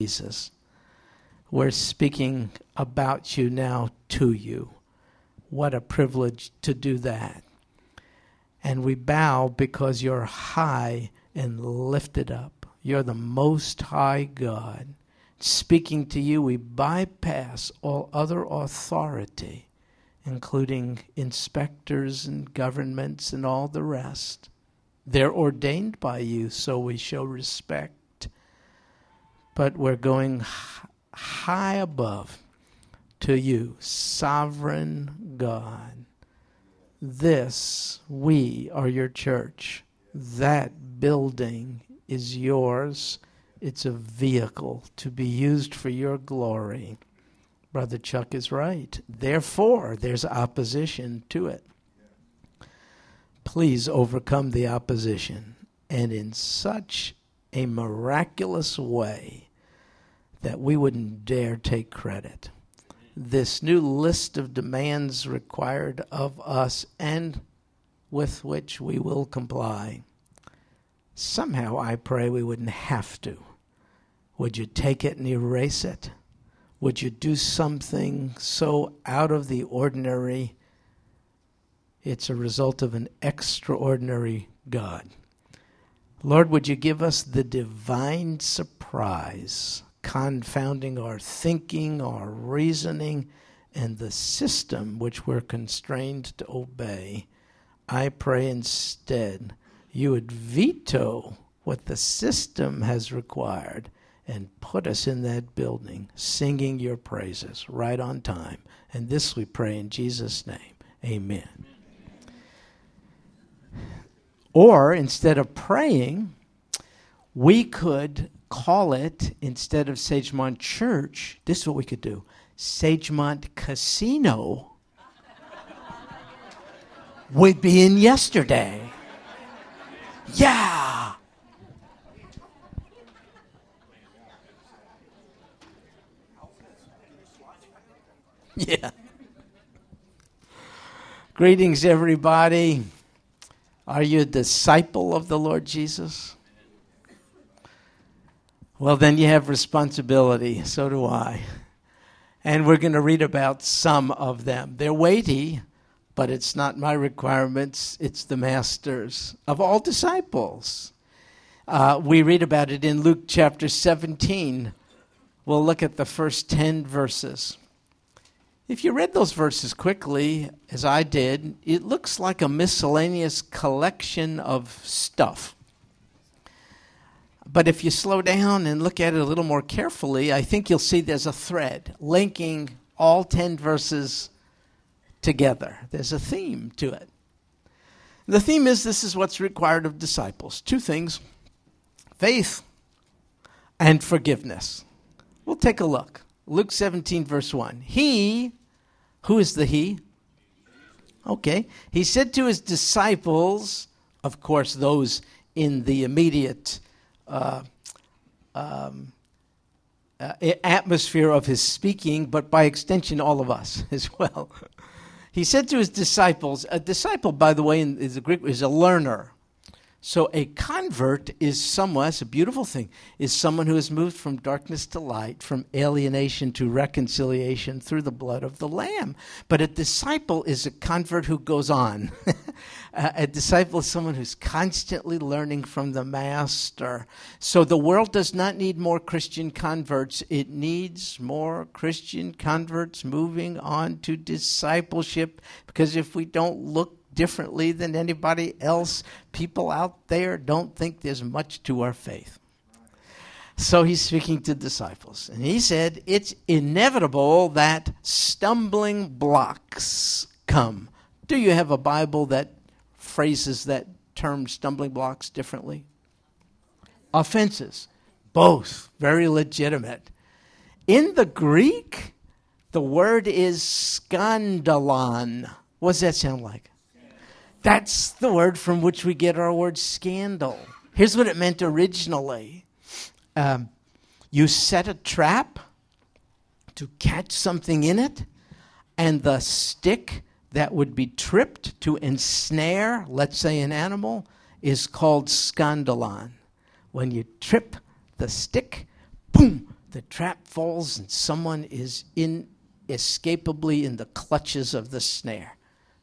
Jesus. We're speaking about you now to you. What a privilege to do that. And we bow because you're high and lifted up. You're the most high God. Speaking to you, we bypass all other authority, including inspectors and governments and all the rest. They're ordained by you, so we show respect. But we're going high above to you, sovereign God. This, we are your church. That building is yours. It's a vehicle to be used for your glory. Brother Chuck is right. Therefore, there's opposition to it. Please overcome the opposition. And in such a miraculous way that we wouldn't dare take credit this new list of demands required of us and with which we will comply. Somehow I pray we wouldn't have to. Would you take it and erase it? Would you do something so out of the ordinary? It's a result of an extraordinary God. Lord, would you give us the divine surprise confounding our thinking, our reasoning, and the system which we're constrained to obey. I pray instead you would veto what the system has required and put us in that building singing your praises right on time. And this we pray in Jesus' name. Amen. Or instead of praying, we could call it, instead of Sagemont Church, this is what we could do Sagemont Casino would be in yesterday. Yeah. Yeah. Greetings, everybody. Are you a disciple of the Lord Jesus? Well, then you have responsibility. So do I. And we're going to read about some of them. They're weighty, but it's not my requirements, it's the master's of all disciples. Uh, we read about it in Luke chapter 17. We'll look at the first 10 verses. If you read those verses quickly, as I did, it looks like a miscellaneous collection of stuff. But if you slow down and look at it a little more carefully, I think you'll see there's a thread linking all 10 verses together. There's a theme to it. The theme is this is what's required of disciples two things faith and forgiveness. We'll take a look. Luke 17, verse 1. He, who is the He? Okay. He said to his disciples, of course, those in the immediate uh, um, uh, atmosphere of his speaking, but by extension, all of us as well. he said to his disciples, a disciple, by the way, in, is a Greek is a learner. So a convert is someone, that's a beautiful thing, is someone who has moved from darkness to light, from alienation to reconciliation through the blood of the Lamb. But a disciple is a convert who goes on. a disciple is someone who's constantly learning from the Master. So the world does not need more Christian converts, it needs more Christian converts moving on to discipleship because if we don't look differently than anybody else. People out there don't think there's much to our faith. So he's speaking to disciples. And he said, It's inevitable that stumbling blocks come. Do you have a Bible that phrases that term stumbling blocks differently? Offenses. Both. Very legitimate. In the Greek, the word is skandalon. What does that sound like? That's the word from which we get our word scandal. Here's what it meant originally um, you set a trap to catch something in it, and the stick that would be tripped to ensnare, let's say, an animal, is called scandalon. When you trip the stick, boom, the trap falls and someone is inescapably in the clutches of the snare.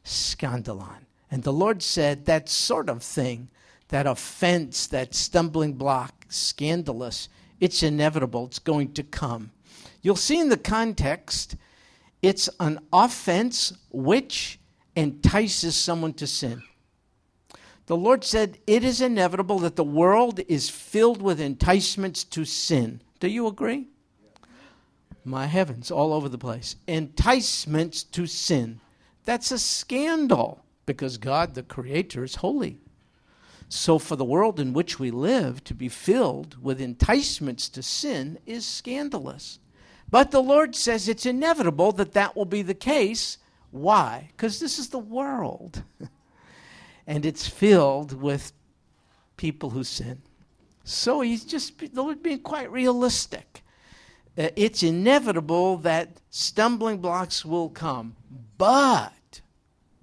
Scandalon. And the Lord said, that sort of thing, that offense, that stumbling block, scandalous, it's inevitable. It's going to come. You'll see in the context, it's an offense which entices someone to sin. The Lord said, It is inevitable that the world is filled with enticements to sin. Do you agree? My heavens, all over the place. Enticements to sin. That's a scandal because God, the Creator, is holy. So, for the world in which we live to be filled with enticements to sin is scandalous. But the Lord says it's inevitable that that will be the case. Why? Because this is the world. and it's filled with people who sin. So he's just, the Lord being quite realistic. Uh, it's inevitable that stumbling blocks will come. But,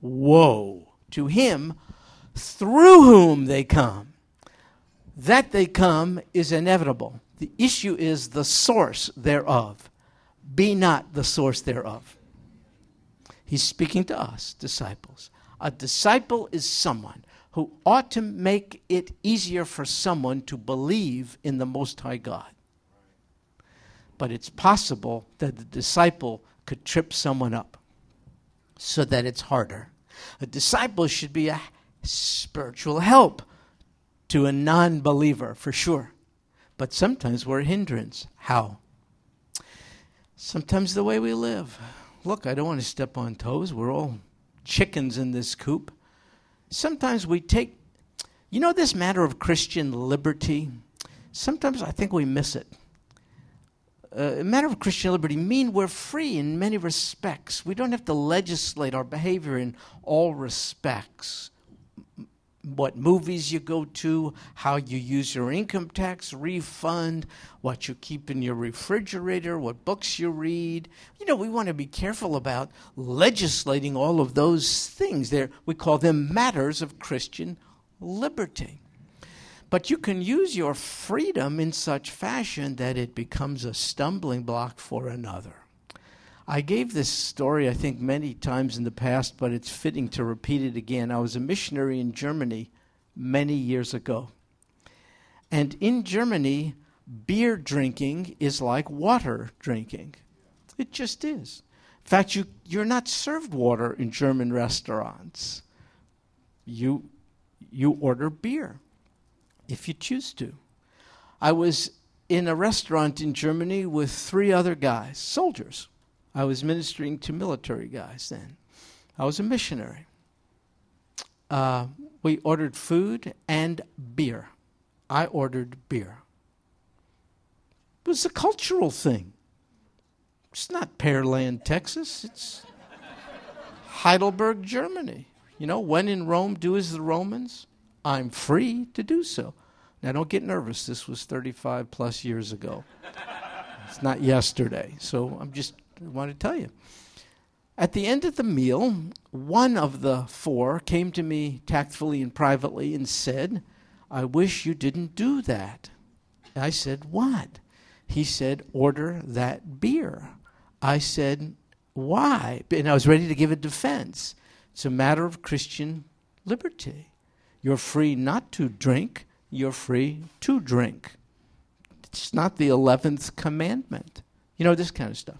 woe to him through whom they come. That they come is inevitable. The issue is the source thereof. Be not the source thereof. He's speaking to us, disciples. A disciple is someone who ought to make it easier for someone to believe in the Most High God. But it's possible that the disciple could trip someone up so that it's harder. A disciple should be a spiritual help to a non believer, for sure. But sometimes we're a hindrance. How? Sometimes the way we live. Look, I don't want to step on toes. We're all chickens in this coop. Sometimes we take, you know, this matter of Christian liberty, sometimes I think we miss it. Uh, a matter of Christian liberty mean we're free in many respects. We don't have to legislate our behavior in all respects what movies you go to, how you use your income tax refund, what you keep in your refrigerator, what books you read. You know, we want to be careful about legislating all of those things. There, we call them matters of Christian liberty. But you can use your freedom in such fashion that it becomes a stumbling block for another. I gave this story, I think, many times in the past, but it's fitting to repeat it again. I was a missionary in Germany many years ago. And in Germany, beer drinking is like water drinking. It just is. In fact, you, you're not served water in German restaurants. You, you order beer if you choose to. I was in a restaurant in Germany with three other guys, soldiers I was ministering to military guys then. I was a missionary. Uh, we ordered food and beer. I ordered beer. It was a cultural thing. It's not Pearland, Texas. It's Heidelberg, Germany. You know, when in Rome, do as the Romans. I'm free to do so. Now, don't get nervous. This was 35 plus years ago. It's not yesterday. So I'm just want to tell you. At the end of the meal, one of the four came to me tactfully and privately and said, I wish you didn't do that. I said, What? He said, Order that beer. I said, Why? And I was ready to give a defense. It's a matter of Christian liberty. You're free not to drink, you're free to drink. It's not the 11th commandment. You know, this kind of stuff.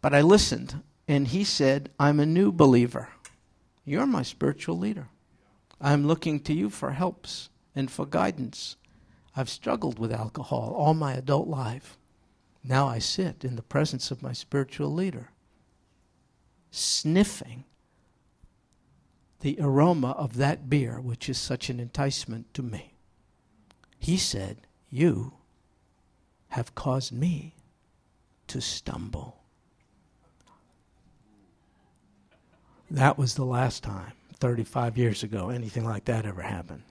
But I listened, and he said, I'm a new believer. You're my spiritual leader. I'm looking to you for helps and for guidance. I've struggled with alcohol all my adult life. Now I sit in the presence of my spiritual leader, sniffing the aroma of that beer, which is such an enticement to me. He said, You have caused me to stumble. That was the last time, 35 years ago, anything like that ever happened.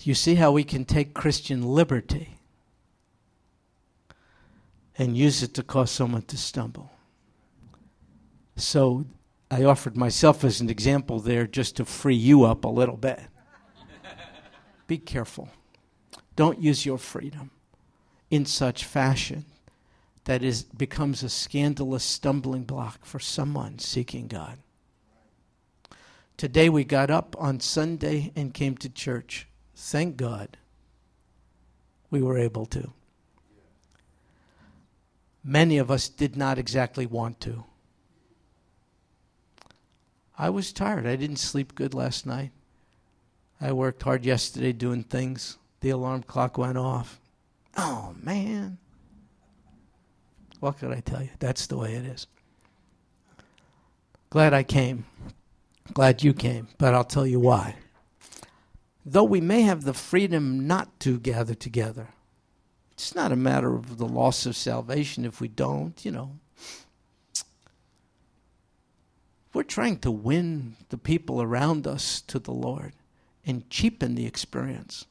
You see how we can take Christian liberty and use it to cause someone to stumble. So I offered myself as an example there just to free you up a little bit. Be careful. Don't use your freedom in such fashion that it becomes a scandalous stumbling block for someone seeking God. Today we got up on Sunday and came to church. Thank God we were able to. Many of us did not exactly want to. I was tired. I didn't sleep good last night. I worked hard yesterday doing things. The alarm clock went off. Oh, man. What could I tell you? That's the way it is. Glad I came. Glad you came. But I'll tell you why. Though we may have the freedom not to gather together, it's not a matter of the loss of salvation if we don't, you know. We're trying to win the people around us to the Lord and cheapen the experience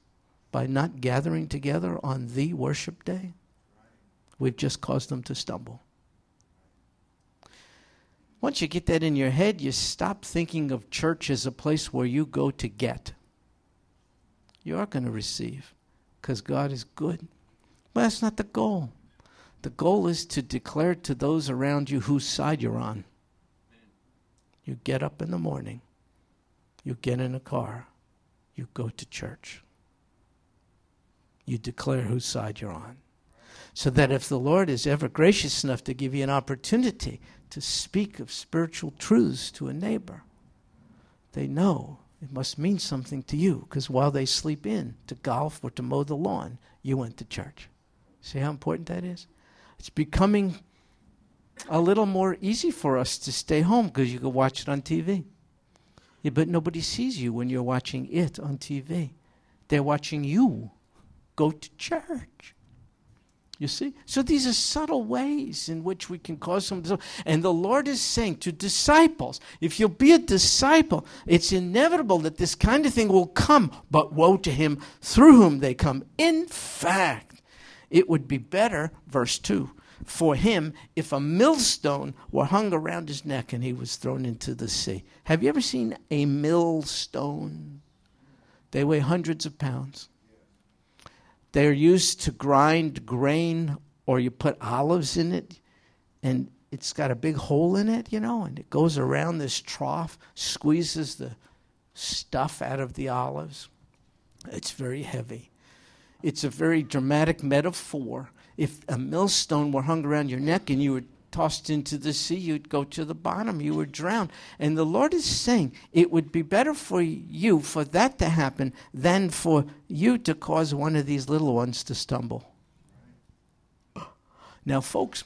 by not gathering together on the worship day. We've just caused them to stumble. Once you get that in your head, you stop thinking of church as a place where you go to get. You are going to receive because God is good. But that's not the goal. The goal is to declare to those around you whose side you're on. You get up in the morning, you get in a car, you go to church. You declare whose side you're on. So that if the Lord is ever gracious enough to give you an opportunity to speak of spiritual truths to a neighbor, they know it must mean something to you because while they sleep in to golf or to mow the lawn, you went to church. See how important that is? It's becoming a little more easy for us to stay home because you can watch it on TV. Yeah, but nobody sees you when you're watching it on TV. They're watching you go to church. You see? So these are subtle ways in which we can cause some. And the Lord is saying to disciples, if you'll be a disciple, it's inevitable that this kind of thing will come, but woe to him through whom they come. In fact, it would be better, verse 2, for him if a millstone were hung around his neck and he was thrown into the sea. Have you ever seen a millstone? They weigh hundreds of pounds. They're used to grind grain, or you put olives in it, and it's got a big hole in it, you know, and it goes around this trough, squeezes the stuff out of the olives. It's very heavy. It's a very dramatic metaphor. If a millstone were hung around your neck and you were tossed into the sea, you'd go to the bottom, you would drown. And the Lord is saying it would be better for you for that to happen than for you to cause one of these little ones to stumble. Now, folks,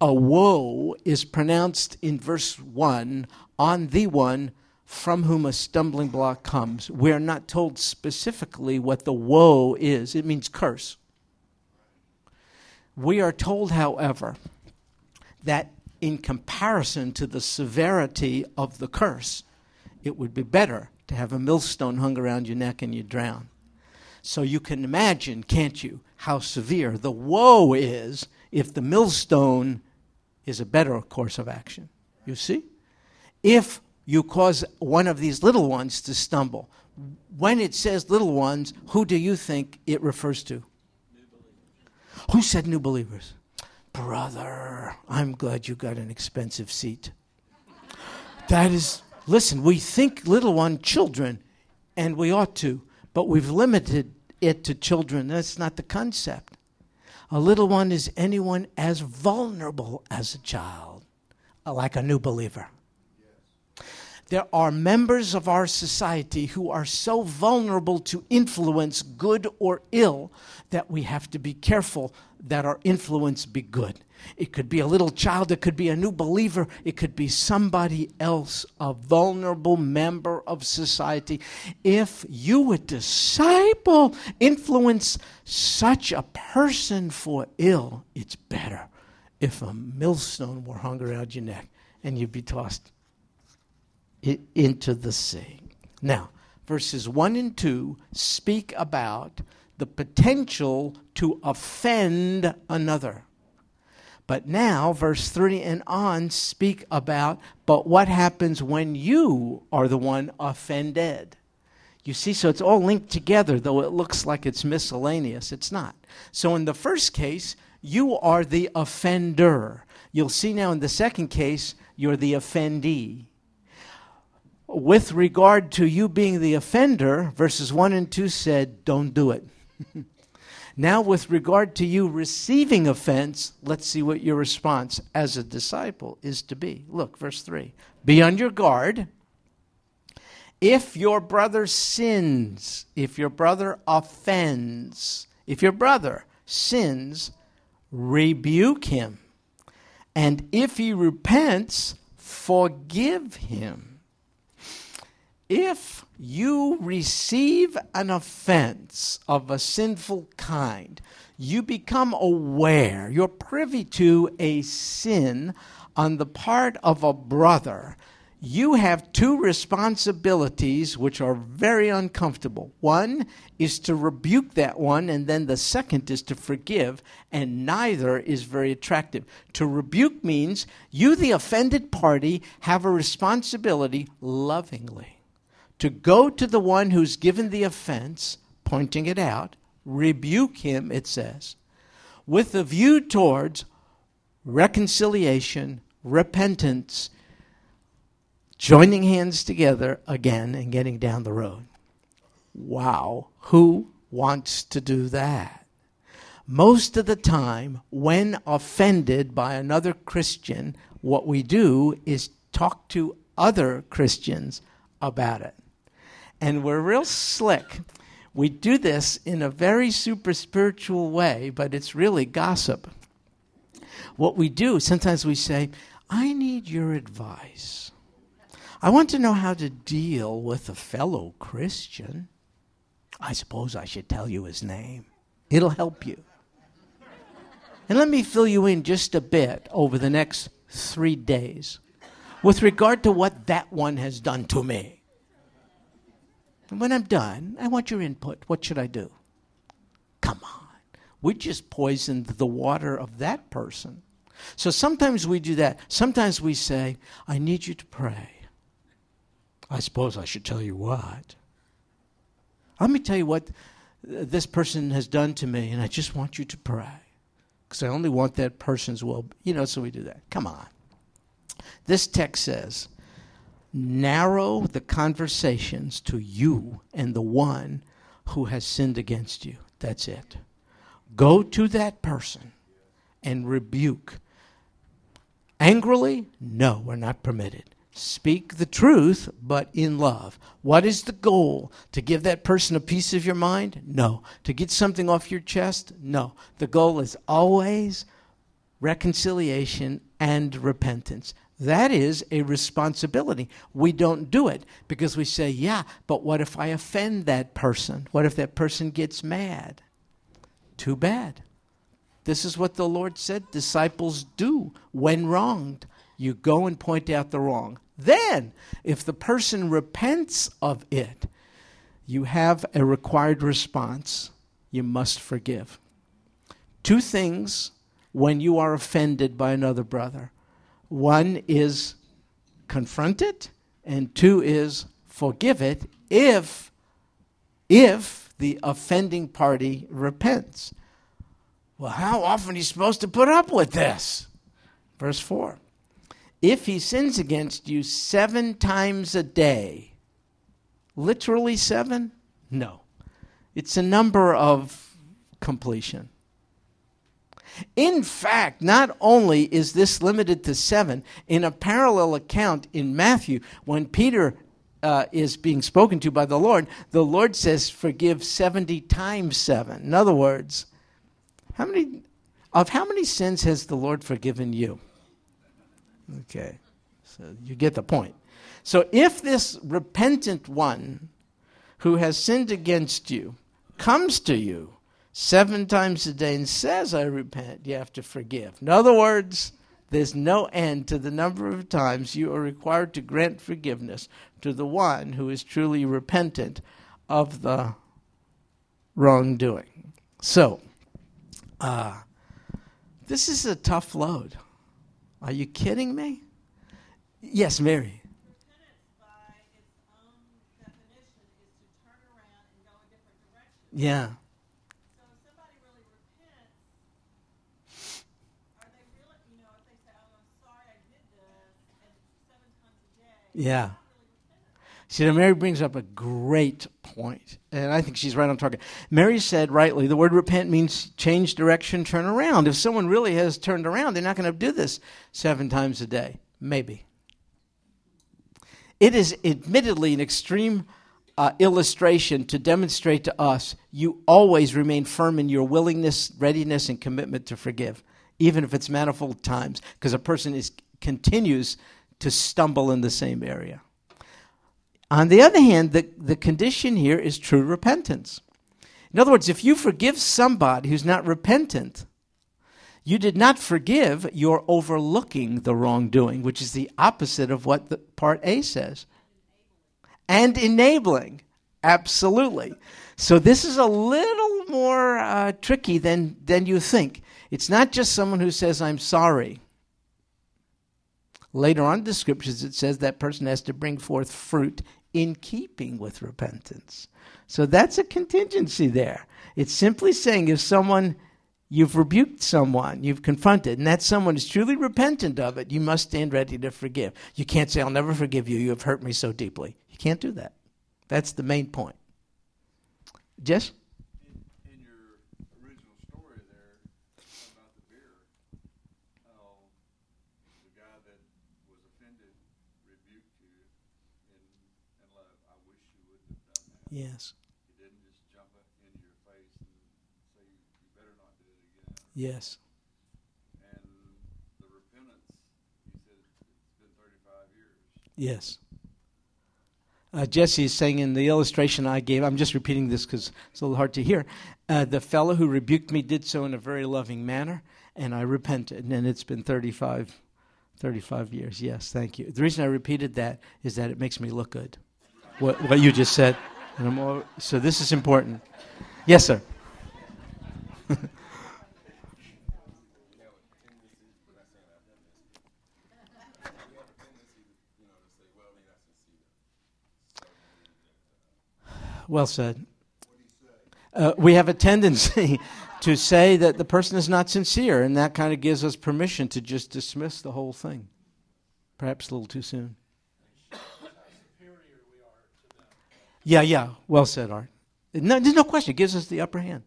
a woe is pronounced in verse 1 on the one from whom a stumbling block comes. We're not told specifically what the woe is, it means curse. We are told, however, that in comparison to the severity of the curse, it would be better to have a millstone hung around your neck and you drown. So you can imagine, can't you, how severe the woe is if the millstone is a better course of action. You see? If you cause one of these little ones to stumble, when it says little ones, who do you think it refers to? Who said new believers? Brother, I'm glad you got an expensive seat. That is, listen, we think little one children, and we ought to, but we've limited it to children. That's not the concept. A little one is anyone as vulnerable as a child, like a new believer. There are members of our society who are so vulnerable to influence, good or ill, that we have to be careful that our influence be good. It could be a little child, it could be a new believer, it could be somebody else, a vulnerable member of society. If you, a disciple, influence such a person for ill, it's better if a millstone were hung around your neck and you'd be tossed into the sea. Now, verses 1 and 2 speak about the potential to offend another. But now, verse 3 and on speak about, but what happens when you are the one offended? You see, so it's all linked together, though it looks like it's miscellaneous. It's not. So in the first case, you are the offender. You'll see now in the second case, you're the offendee. With regard to you being the offender, verses 1 and 2 said, don't do it. now, with regard to you receiving offense, let's see what your response as a disciple is to be. Look, verse 3 Be on your guard. If your brother sins, if your brother offends, if your brother sins, rebuke him. And if he repents, forgive him. If you receive an offense of a sinful kind, you become aware, you're privy to a sin on the part of a brother you have two responsibilities which are very uncomfortable. One is to rebuke that one, and then the second is to forgive, and neither is very attractive. To rebuke means you, the offended party, have a responsibility lovingly to go to the one who's given the offense, pointing it out, rebuke him, it says, with a view towards reconciliation, repentance, joining hands together again and getting down the road. Wow, who wants to do that? Most of the time, when offended by another Christian, what we do is talk to other Christians about it. And we're real slick. We do this in a very super spiritual way, but it's really gossip. What we do, sometimes we say, I need your advice. I want to know how to deal with a fellow Christian. I suppose I should tell you his name. It'll help you. And let me fill you in just a bit over the next three days with regard to what that one has done to me. And when I'm done, I want your input. What should I do? Come on. We just poisoned the water of that person. So sometimes we do that. Sometimes we say, I need you to pray. I suppose I should tell you what. Let me tell you what this person has done to me, and I just want you to pray. Because I only want that person's well. You know, so we do that. Come on. This text says, narrow the conversations to you and the one who has sinned against you. That's it. Go to that person and rebuke. Angrily? No, we're not permitted. Speak the truth, but in love. What is the goal? To give that person a piece of your mind? No. To get something off your chest? No. The goal is always reconciliation and repentance. That is a responsibility. We don't do it because we say, yeah, but what if I offend that person? What if that person gets mad? Too bad. This is what the Lord said disciples do when wronged. You go and point out the wrong. Then, if the person repents of it, you have a required response. You must forgive. Two things when you are offended by another brother one is confront it, and two is forgive it if, if the offending party repents. Well, how often are you supposed to put up with this? Verse 4 if he sins against you seven times a day, literally seven? No. It's a number of completion. In fact, not only is this limited to seven, in a parallel account in Matthew, when Peter uh, is being spoken to by the Lord, the Lord says, Forgive 70 times seven. In other words, how many, of how many sins has the Lord forgiven you? Okay, so you get the point. So if this repentant one who has sinned against you comes to you seven times a day and says, I repent, you have to forgive. In other words, there's no end to the number of times you are required to grant forgiveness to the one who is truly repentant of the wrongdoing. So, uh, this is a tough load. Are you kidding me? Yes, Mary. Yeah. So if somebody really repents, are they really, you know, if they say, "Oh, I'm sorry, I did this," and seven times a day, Yeah. See, now Mary brings up a great point, and I think she's right on target. Mary said rightly, the word repent means change direction, turn around. If someone really has turned around, they're not going to do this seven times a day. Maybe. It is admittedly an extreme uh, illustration to demonstrate to us you always remain firm in your willingness, readiness, and commitment to forgive, even if it's manifold times, because a person is continues to stumble in the same area. On the other hand, the, the condition here is true repentance. In other words, if you forgive somebody who's not repentant, you did not forgive, you're overlooking the wrongdoing, which is the opposite of what the part A says. And enabling. Absolutely. So this is a little more uh, tricky than, than you think. It's not just someone who says, I'm sorry. Later on in the scriptures, it says that person has to bring forth fruit in keeping with repentance. So that's a contingency there. It's simply saying if someone, you've rebuked someone, you've confronted, and that someone is truly repentant of it, you must stand ready to forgive. You can't say, I'll never forgive you, you have hurt me so deeply. You can't do that. That's the main point. Jess? in, in your original story there about the beer, how the guy that was offended rebuked you in, in love. I wish you wouldn't have done that. Yes. He didn't just jump into your face and say, you better not do it again. Yes. And the repentance, he said, it's been 35 years. Yes. Uh, Jesse is saying in the illustration I gave, I'm just repeating this because it's a little hard to hear. Uh, the fellow who rebuked me did so in a very loving manner, and I repented. And it's been 35, 35 years. Yes, thank you. The reason I repeated that is that it makes me look good. What, what you just said. All, so this is important. Yes, sir. Well said. Uh, we have a tendency to say that the person is not sincere, and that kind of gives us permission to just dismiss the whole thing. Perhaps a little too soon. Yeah, yeah. Well said, Art. No, there's no question. It gives us the upper hand.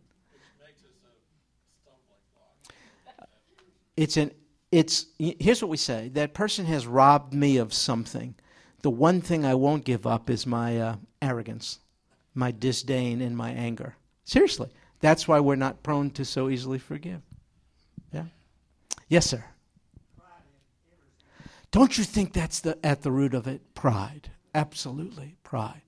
It's an. It's here's what we say. That person has robbed me of something. The one thing I won't give up is my uh, arrogance, my disdain, and my anger. Seriously, that's why we're not prone to so easily forgive. Yeah. Yes, sir. Don't you think that's the at the root of it? Pride. Absolutely, pride.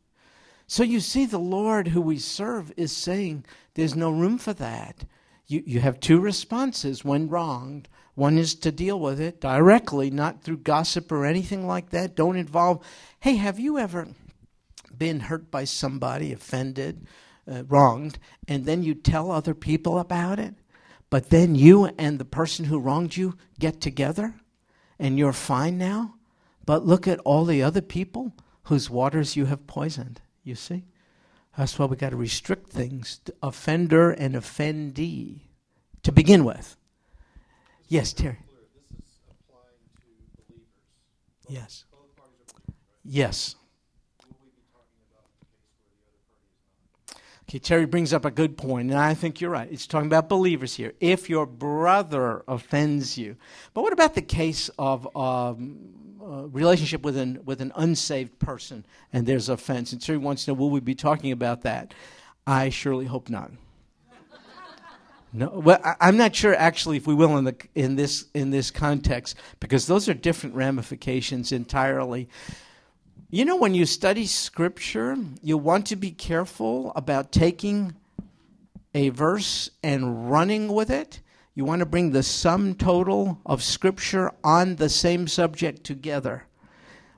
So you see, the Lord who we serve is saying there's no room for that. You, you have two responses when wronged. One is to deal with it directly, not through gossip or anything like that. Don't involve, hey, have you ever been hurt by somebody, offended, uh, wronged, and then you tell other people about it? But then you and the person who wronged you get together and you're fine now? But look at all the other people whose waters you have poisoned. You see? That's why we got to restrict things to offender and offendee to begin with. Yes, Terry. Yes. Yes. Okay, Terry brings up a good point, and I think you're right. It's talking about believers here. If your brother offends you, but what about the case of um, uh, relationship with an with an unsaved person, and there's offense? And Terry wants to know, will we be talking about that? I surely hope not. No, well, I, I'm not sure actually if we will in the in this in this context because those are different ramifications entirely. You know, when you study Scripture, you want to be careful about taking a verse and running with it. You want to bring the sum total of Scripture on the same subject together.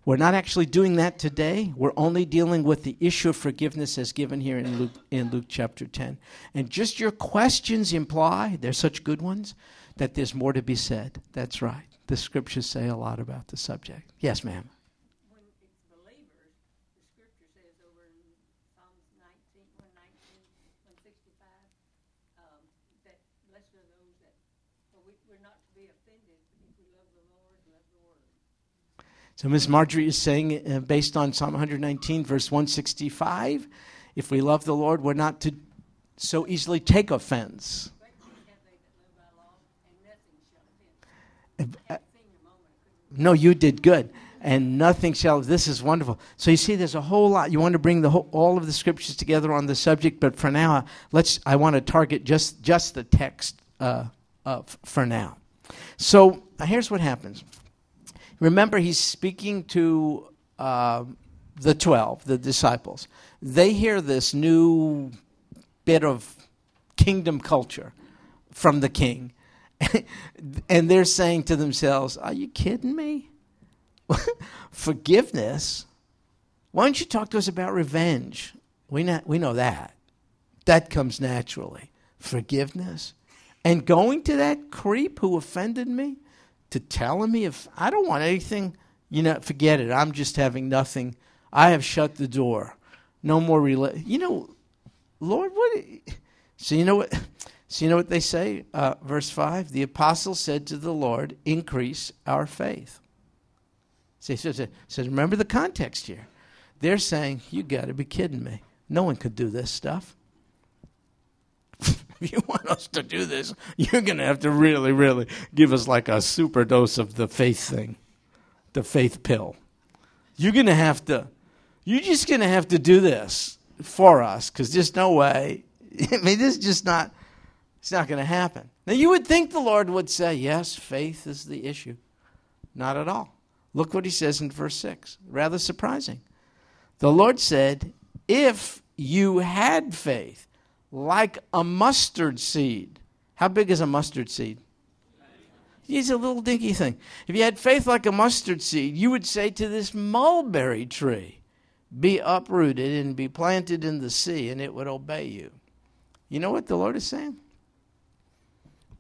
We're not actually doing that today. We're only dealing with the issue of forgiveness as given here in Luke, in Luke chapter 10. And just your questions imply, they're such good ones, that there's more to be said. That's right. The Scriptures say a lot about the subject. Yes, ma'am. when it's believers, the scripture says over in Psalms 19, 119, So we, we're not to be offended if we love the Lord, love the Word. So Miss Marjorie is saying, uh, based on Psalm 119, verse 165, if we love the Lord, we're not to so easily take offense. Uh, No, you did good. And nothing shall. This is wonderful. So you see, there's a whole lot. You want to bring the whole, all of the scriptures together on the subject, but for now, let's. I want to target just just the text uh, uh, for now. So here's what happens. Remember, he's speaking to uh, the twelve, the disciples. They hear this new bit of kingdom culture from the king, and they're saying to themselves, "Are you kidding me?" forgiveness. Why don't you talk to us about revenge? We we know that. That comes naturally. Forgiveness. And going to that creep who offended me to tell me if I don't want anything, you know, forget it. I'm just having nothing. I have shut the door. No more rela- You know, Lord, what? So you know what? So you know what they say? Uh, verse five: The apostle said to the Lord, "Increase our faith." See, so, so, so remember the context here. They're saying, You got to be kidding me. No one could do this stuff. if you want us to do this, you're going to have to really, really give us like a super dose of the faith thing, the faith pill. You're going to have to, you're just going to have to do this for us because there's no way. I mean, this is just not, it's not going to happen. Now, you would think the Lord would say, Yes, faith is the issue. Not at all. Look what he says in verse 6. Rather surprising. The Lord said, If you had faith like a mustard seed. How big is a mustard seed? It's a little dinky thing. If you had faith like a mustard seed, you would say to this mulberry tree, Be uprooted and be planted in the sea, and it would obey you. You know what the Lord is saying?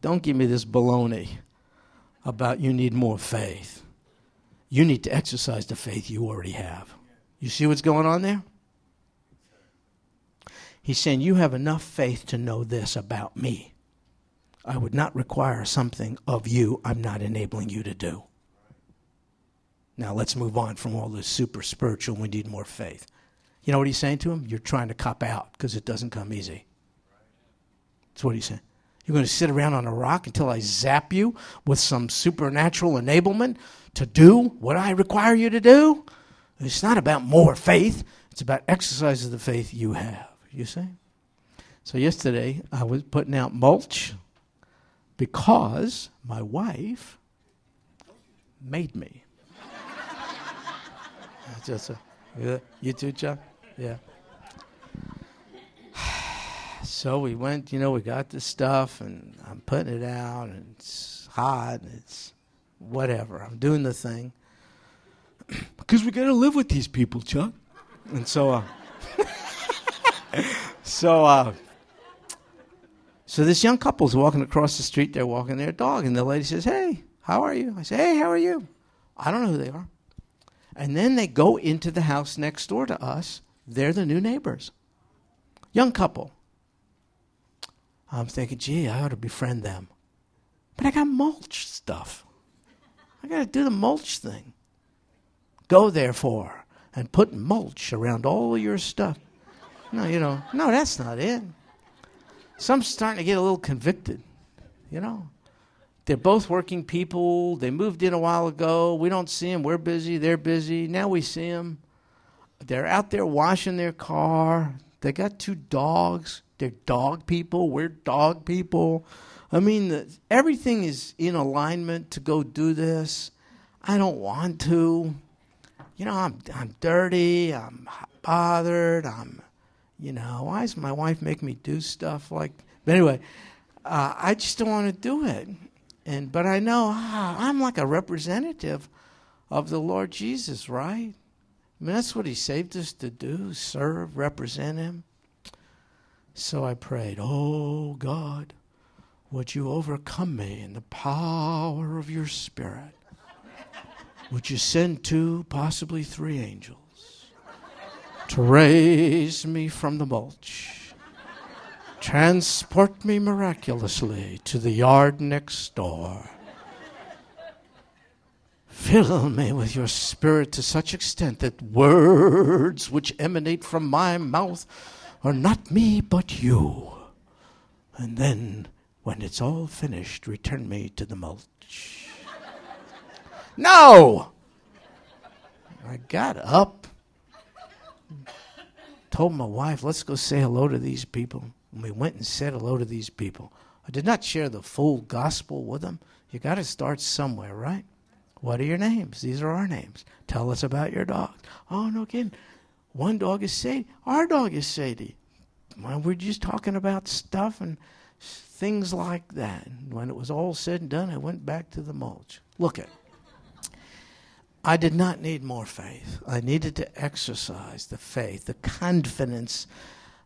Don't give me this baloney about you need more faith. You need to exercise the faith you already have. You see what's going on there? He's saying, You have enough faith to know this about me. I would not require something of you I'm not enabling you to do. Now let's move on from all this super spiritual, we need more faith. You know what he's saying to him? You're trying to cop out because it doesn't come easy. That's what he's saying. You're going to sit around on a rock until I zap you with some supernatural enablement to do what I require you to do? It's not about more faith, it's about exercise of the faith you have. You see? So, yesterday I was putting out mulch because my wife made me. Just a, you too, Chuck? Yeah. So we went, you know, we got the stuff and I'm putting it out and it's hot and it's whatever. I'm doing the thing. because we got to live with these people, Chuck. And so, uh, so, uh, so this young couple's walking across the street. They're walking their dog, and the lady says, "Hey, how are you?" I say, "Hey, how are you?" I don't know who they are. And then they go into the house next door to us. They're the new neighbors. Young couple. I'm thinking, gee, I ought to befriend them. But I got mulch stuff. I got to do the mulch thing. Go therefore and put mulch around all your stuff. No, you know, no, that's not it. So I'm starting to get a little convicted, you know. They're both working people. They moved in a while ago. We don't see them. We're busy. They're busy. Now we see them. They're out there washing their car. They got two dogs. They're dog people. We're dog people. I mean, the, everything is in alignment to go do this. I don't want to. You know, I'm I'm dirty. I'm bothered. I'm, you know, why does my wife make me do stuff like? But anyway, uh, I just don't want to do it. And but I know ah, I'm like a representative of the Lord Jesus, right? I mean, that's what He saved us to do: serve, represent Him. So I prayed, "Oh God, would you overcome me in the power of Your Spirit? Would you send two, possibly three angels to raise me from the mulch?" Transport me miraculously to the yard next door. Fill me with your spirit to such extent that words which emanate from my mouth are not me but you. And then, when it's all finished, return me to the mulch. no! I got up, told my wife, let's go say hello to these people. And we went and said hello to these people. I did not share the full gospel with them. You got to start somewhere, right? What are your names? These are our names. Tell us about your dogs. Oh, no kidding. One dog is Sadie. Our dog is Sadie. Well, we're just talking about stuff and things like that. And when it was all said and done, I went back to the mulch. Look at. I did not need more faith. I needed to exercise the faith, the confidence,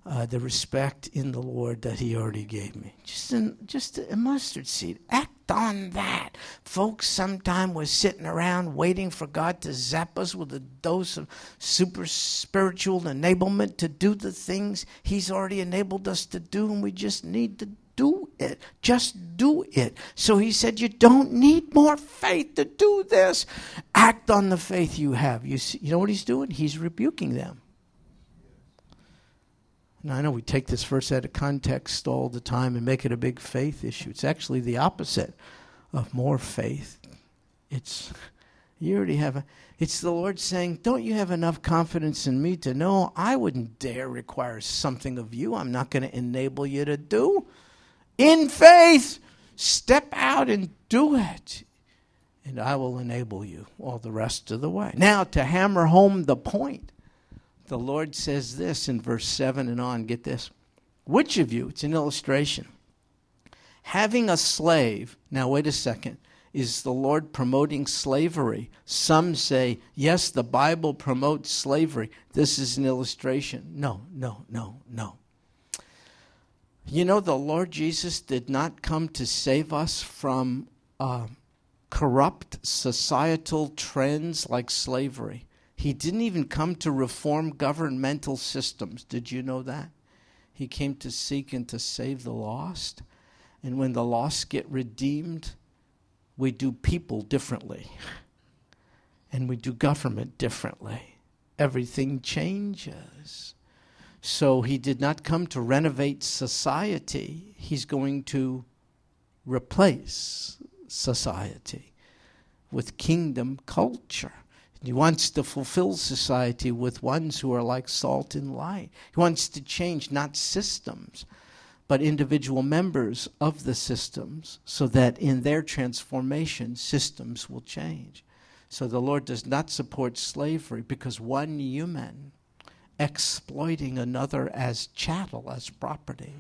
uh, the respect in the Lord that He already gave me. Just, just a mustard seed. Act on that. Folks, sometime we're sitting around waiting for God to zap us with a dose of super spiritual enablement to do the things He's already enabled us to do, and we just need to do it. Just do it. So he said, You don't need more faith to do this. Act on the faith you have. You, see, you know what he's doing? He's rebuking them. Now, I know we take this verse out of context all the time and make it a big faith issue. It's actually the opposite of more faith. It's you already have a it's the Lord saying, Don't you have enough confidence in me to know I wouldn't dare require something of you I'm not going to enable you to do? In faith, step out and do it. And I will enable you all the rest of the way. Now, to hammer home the point, the Lord says this in verse 7 and on. Get this. Which of you, it's an illustration, having a slave, now wait a second, is the Lord promoting slavery? Some say, yes, the Bible promotes slavery. This is an illustration. No, no, no, no. You know, the Lord Jesus did not come to save us from uh, corrupt societal trends like slavery. He didn't even come to reform governmental systems. Did you know that? He came to seek and to save the lost. And when the lost get redeemed, we do people differently. And we do government differently. Everything changes. So he did not come to renovate society, he's going to replace society with kingdom culture. He wants to fulfill society with ones who are like salt and light. He wants to change not systems, but individual members of the systems so that in their transformation, systems will change. So the Lord does not support slavery because one human exploiting another as chattel, as property.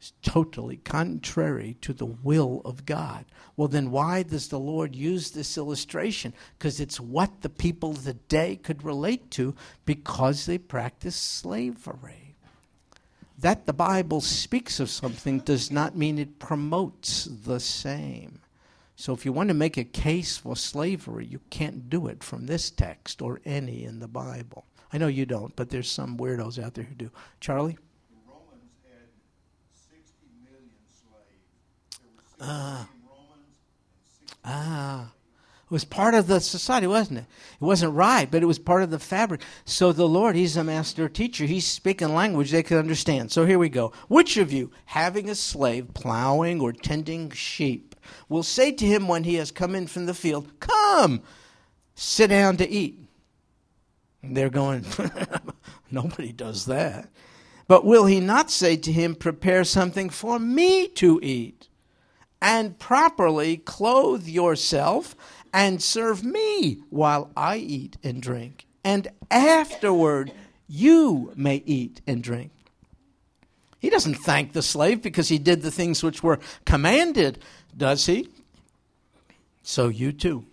is totally contrary to the will of God. Well, then why does the Lord use this illustration? Because it's what the people of the day could relate to because they practice slavery. That the Bible speaks of something does not mean it promotes the same. So if you want to make a case for slavery, you can't do it from this text or any in the Bible. I know you don't, but there's some weirdos out there who do. Charlie? The Romans had 60 million slaves. There were 60 Ah. million Romans and 60 Ah. It was part of the society, wasn't it? It wasn't right, but it was part of the fabric. So the Lord, He's a master teacher. He's speaking language they could understand. So here we go. Which of you, having a slave plowing or tending sheep, will say to him when he has come in from the field, Come, sit down to eat? They're going, Nobody does that. But will he not say to him, Prepare something for me to eat? and properly clothe yourself and serve me while I eat and drink. And afterward, you may eat and drink. He doesn't thank the slave because he did the things which were commanded, does he? So you too.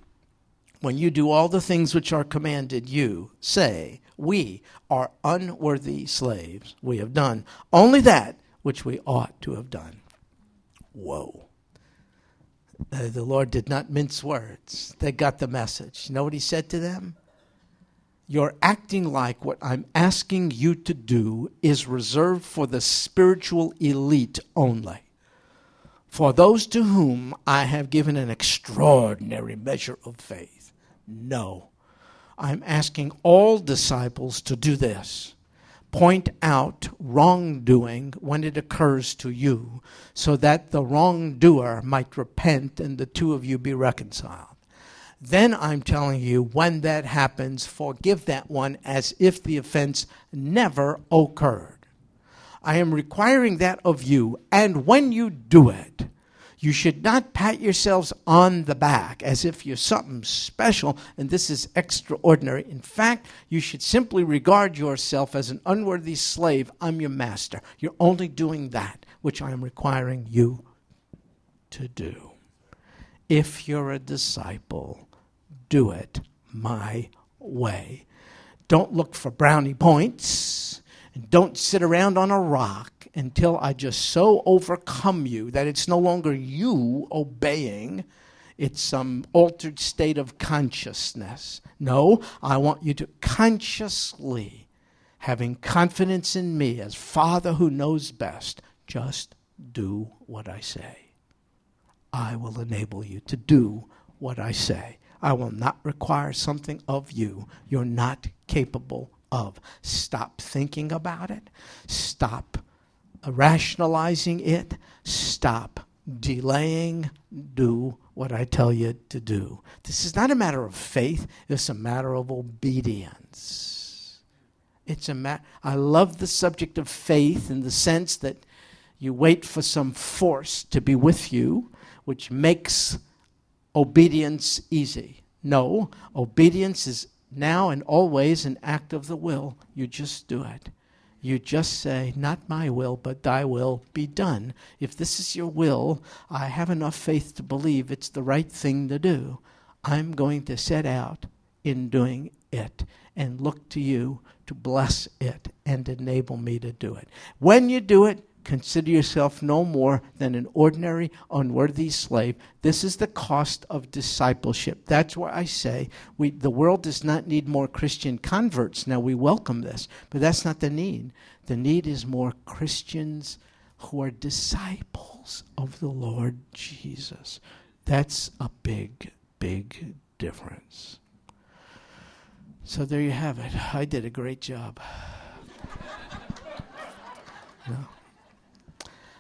When you do all the things which are commanded, you say, We are unworthy slaves. We have done only that which we ought to have done. Whoa. Uh, the Lord did not mince words. They got the message. You know what he said to them? you're acting like what I'm asking you to do is reserved for the spiritual elite only. For those to whom I have given an extraordinary measure of faith. No. I'm asking all disciples to do this point out wrongdoing when it occurs to you, so that the wrongdoer might repent and the two of you be reconciled. Then I'm telling you, when that happens, forgive that one as if the offense never occurred. I am requiring that of you, and when you do it, you should not pat yourselves on the back as if you're something special and this is extraordinary. In fact, you should simply regard yourself as an unworthy slave. I'm your master. You're only doing that which I am requiring you to do. If you're a disciple, do it my way. Don't look for brownie points and don't sit around on a rock until I just so overcome you that it's no longer you obeying, it's some altered state of consciousness. No, I want you to consciously, having confidence in me as Father who knows best, just do what I say. I will enable you to do what I say. I will not require something of you you're not capable of. Stop thinking about it. Stop rationalizing it. Stop delaying. Do what I tell you to do. This is not a matter of faith, it's a matter of obedience. It's a ma- I love the subject of faith in the sense that you wait for some force to be with you, which makes obedience easy. No, obedience is now and always an act of the will. You just do it. You just say, Not my will, but thy will be done. If this is your will, I have enough faith to believe it's the right thing to do. I'm going to set out in doing it and look to you to bless it and enable me to do it. When you do it, Consider yourself no more than an ordinary, unworthy slave. This is the cost of discipleship. That's why I say we, the world does not need more Christian converts. Now, we welcome this, but that's not the need. The need is more Christians who are disciples of the Lord Jesus. That's a big, big difference. So there you have it. I did a great job. no.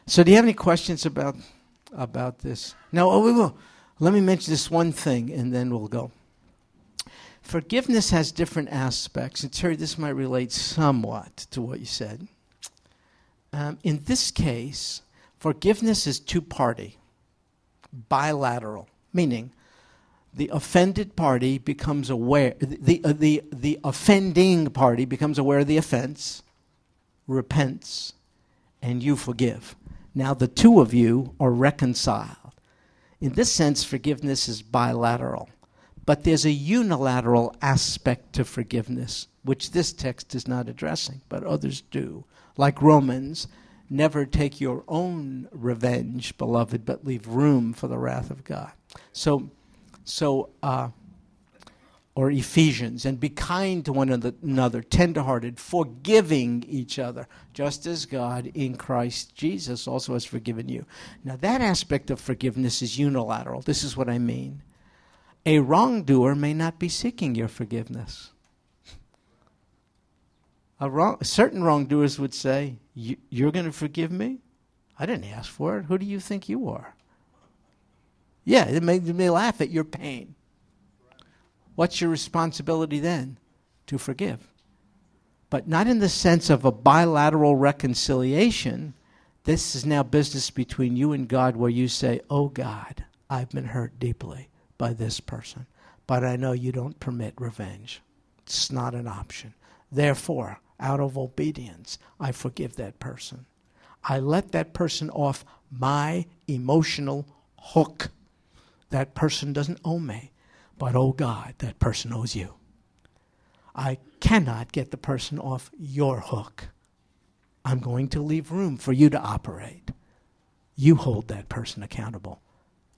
So, do you have any questions about about this? No, oh, we will. Let me mention this one thing, and then we'll go. Forgiveness has different aspects, and Terry, this might relate somewhat to what you said. Um, in this case, forgiveness is two party, bilateral, meaning the offended party becomes aware, the, uh, the, the offending party becomes aware of the offense, repents, and you forgive. Now the two of you are reconciled. In this sense, forgiveness is bilateral. But there's a unilateral aspect to forgiveness, which this text is not addressing, but others do. Like Romans, never take your own revenge, beloved, but leave room for the wrath of God. So, so uh, or Ephesians, and be kind to one another, tenderhearted, forgiving each other, just as God in Christ Jesus also has forgiven you. Now, that aspect of forgiveness is unilateral. This is what I mean. A wrongdoer may not be seeking your forgiveness. A wrong, certain wrongdoers would say, You're going to forgive me? I didn't ask for it. Who do you think you are? Yeah, it made me laugh at your pain. What's your responsibility then? To forgive. But not in the sense of a bilateral reconciliation. This is now business between you and God where you say, Oh God, I've been hurt deeply by this person, but I know you don't permit revenge. It's not an option. Therefore, out of obedience, I forgive that person. I let that person off my emotional hook. That person doesn't owe me. But oh God, that person owes you. I cannot get the person off your hook. I'm going to leave room for you to operate. You hold that person accountable,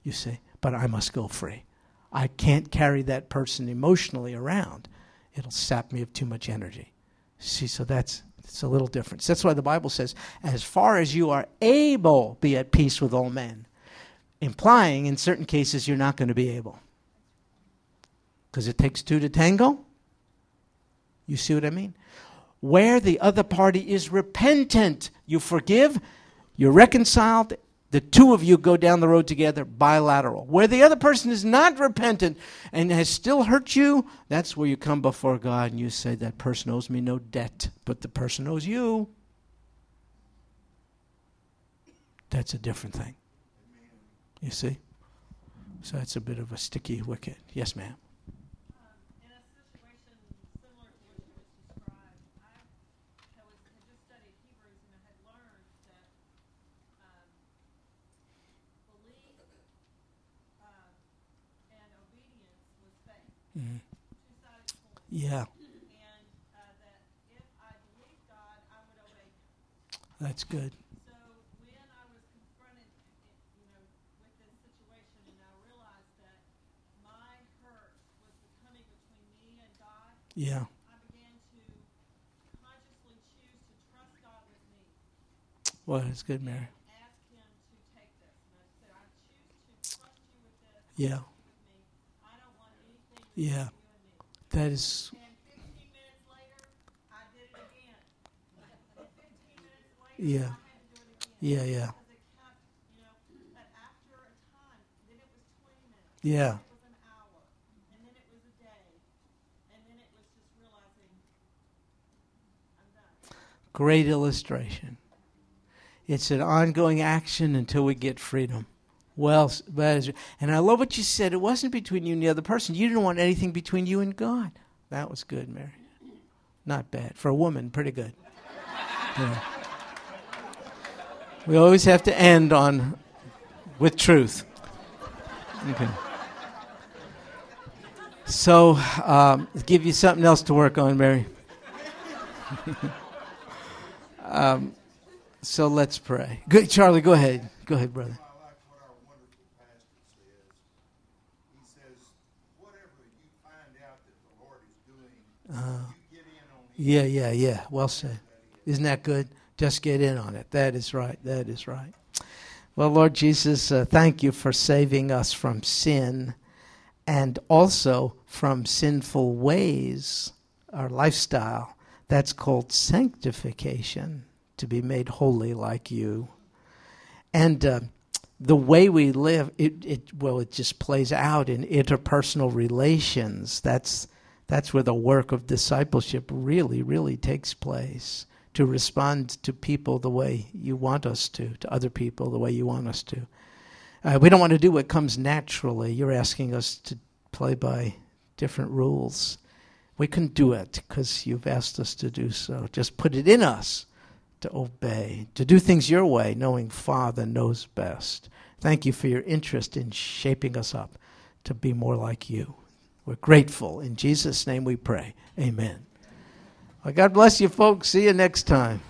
you see, but I must go free. I can't carry that person emotionally around. it'll sap me of too much energy. See, so that's it's a little difference. That's why the Bible says, as far as you are able, be at peace with all men. Implying in certain cases you're not going to be able. Because it takes two to tango. You see what I mean? Where the other party is repentant, you forgive, you're reconciled, the two of you go down the road together, bilateral. Where the other person is not repentant and has still hurt you, that's where you come before God and you say, That person owes me no debt, but the person owes you. That's a different thing. You see? So that's a bit of a sticky wicket. Yes, ma'am. Um, in a situation similar to what you just described, I had, was, had just studied Hebrews and I had learned that um, belief um, and obedience was faith, Mhm. two-sided coin. Yeah, And uh, that if I believed God, I would obey Him. that's good. So when I was confronted, you know, with this situation, and I realized that my hurt was coming between me and God, Yeah, I began to consciously choose to trust God with me. well, that's good, Mary. Ask Him to take this. And I said, I choose to trust you with this. Yeah. trust you with me. I don't want anything to Yeah. That is, And 15 minutes later, I did it again. And 15 minutes later, Yeah. Yeah, yeah, Because it kept, you know, but after a time, then it was 20 minutes. yeah. Great illustration. It's an ongoing action until we get freedom. Well, and I love what you said. It wasn't between you and the other person. You didn't want anything between you and God. That was good, Mary. Not bad. For a woman, pretty good. Yeah. We always have to end on with truth. Okay. So, um, give you something else to work on, Mary. um, so let's pray. Good, Charlie. Go ahead. Go ahead, brother. I like what our wonderful pastor says. He says, whatever you find out that the Lord is it. Yeah, yeah, yeah. Well said. Isn't that good? Just get in on it. That is right. That is right. Well, Lord Jesus, uh, thank you for saving us from sin and also from sinful ways, our lifestyle. That's called sanctification, to be made holy like you. And uh, the way we live, it, it well, it just plays out in interpersonal relations. That's that's where the work of discipleship really, really takes place. To respond to people the way you want us to, to other people the way you want us to. Uh, we don't want to do what comes naturally. You're asking us to play by different rules. We couldn't do it because you've asked us to do so. Just put it in us to obey, to do things your way, knowing Father knows best. Thank you for your interest in shaping us up to be more like you. We're grateful. In Jesus' name we pray. Amen. Well, God bless you, folks. See you next time.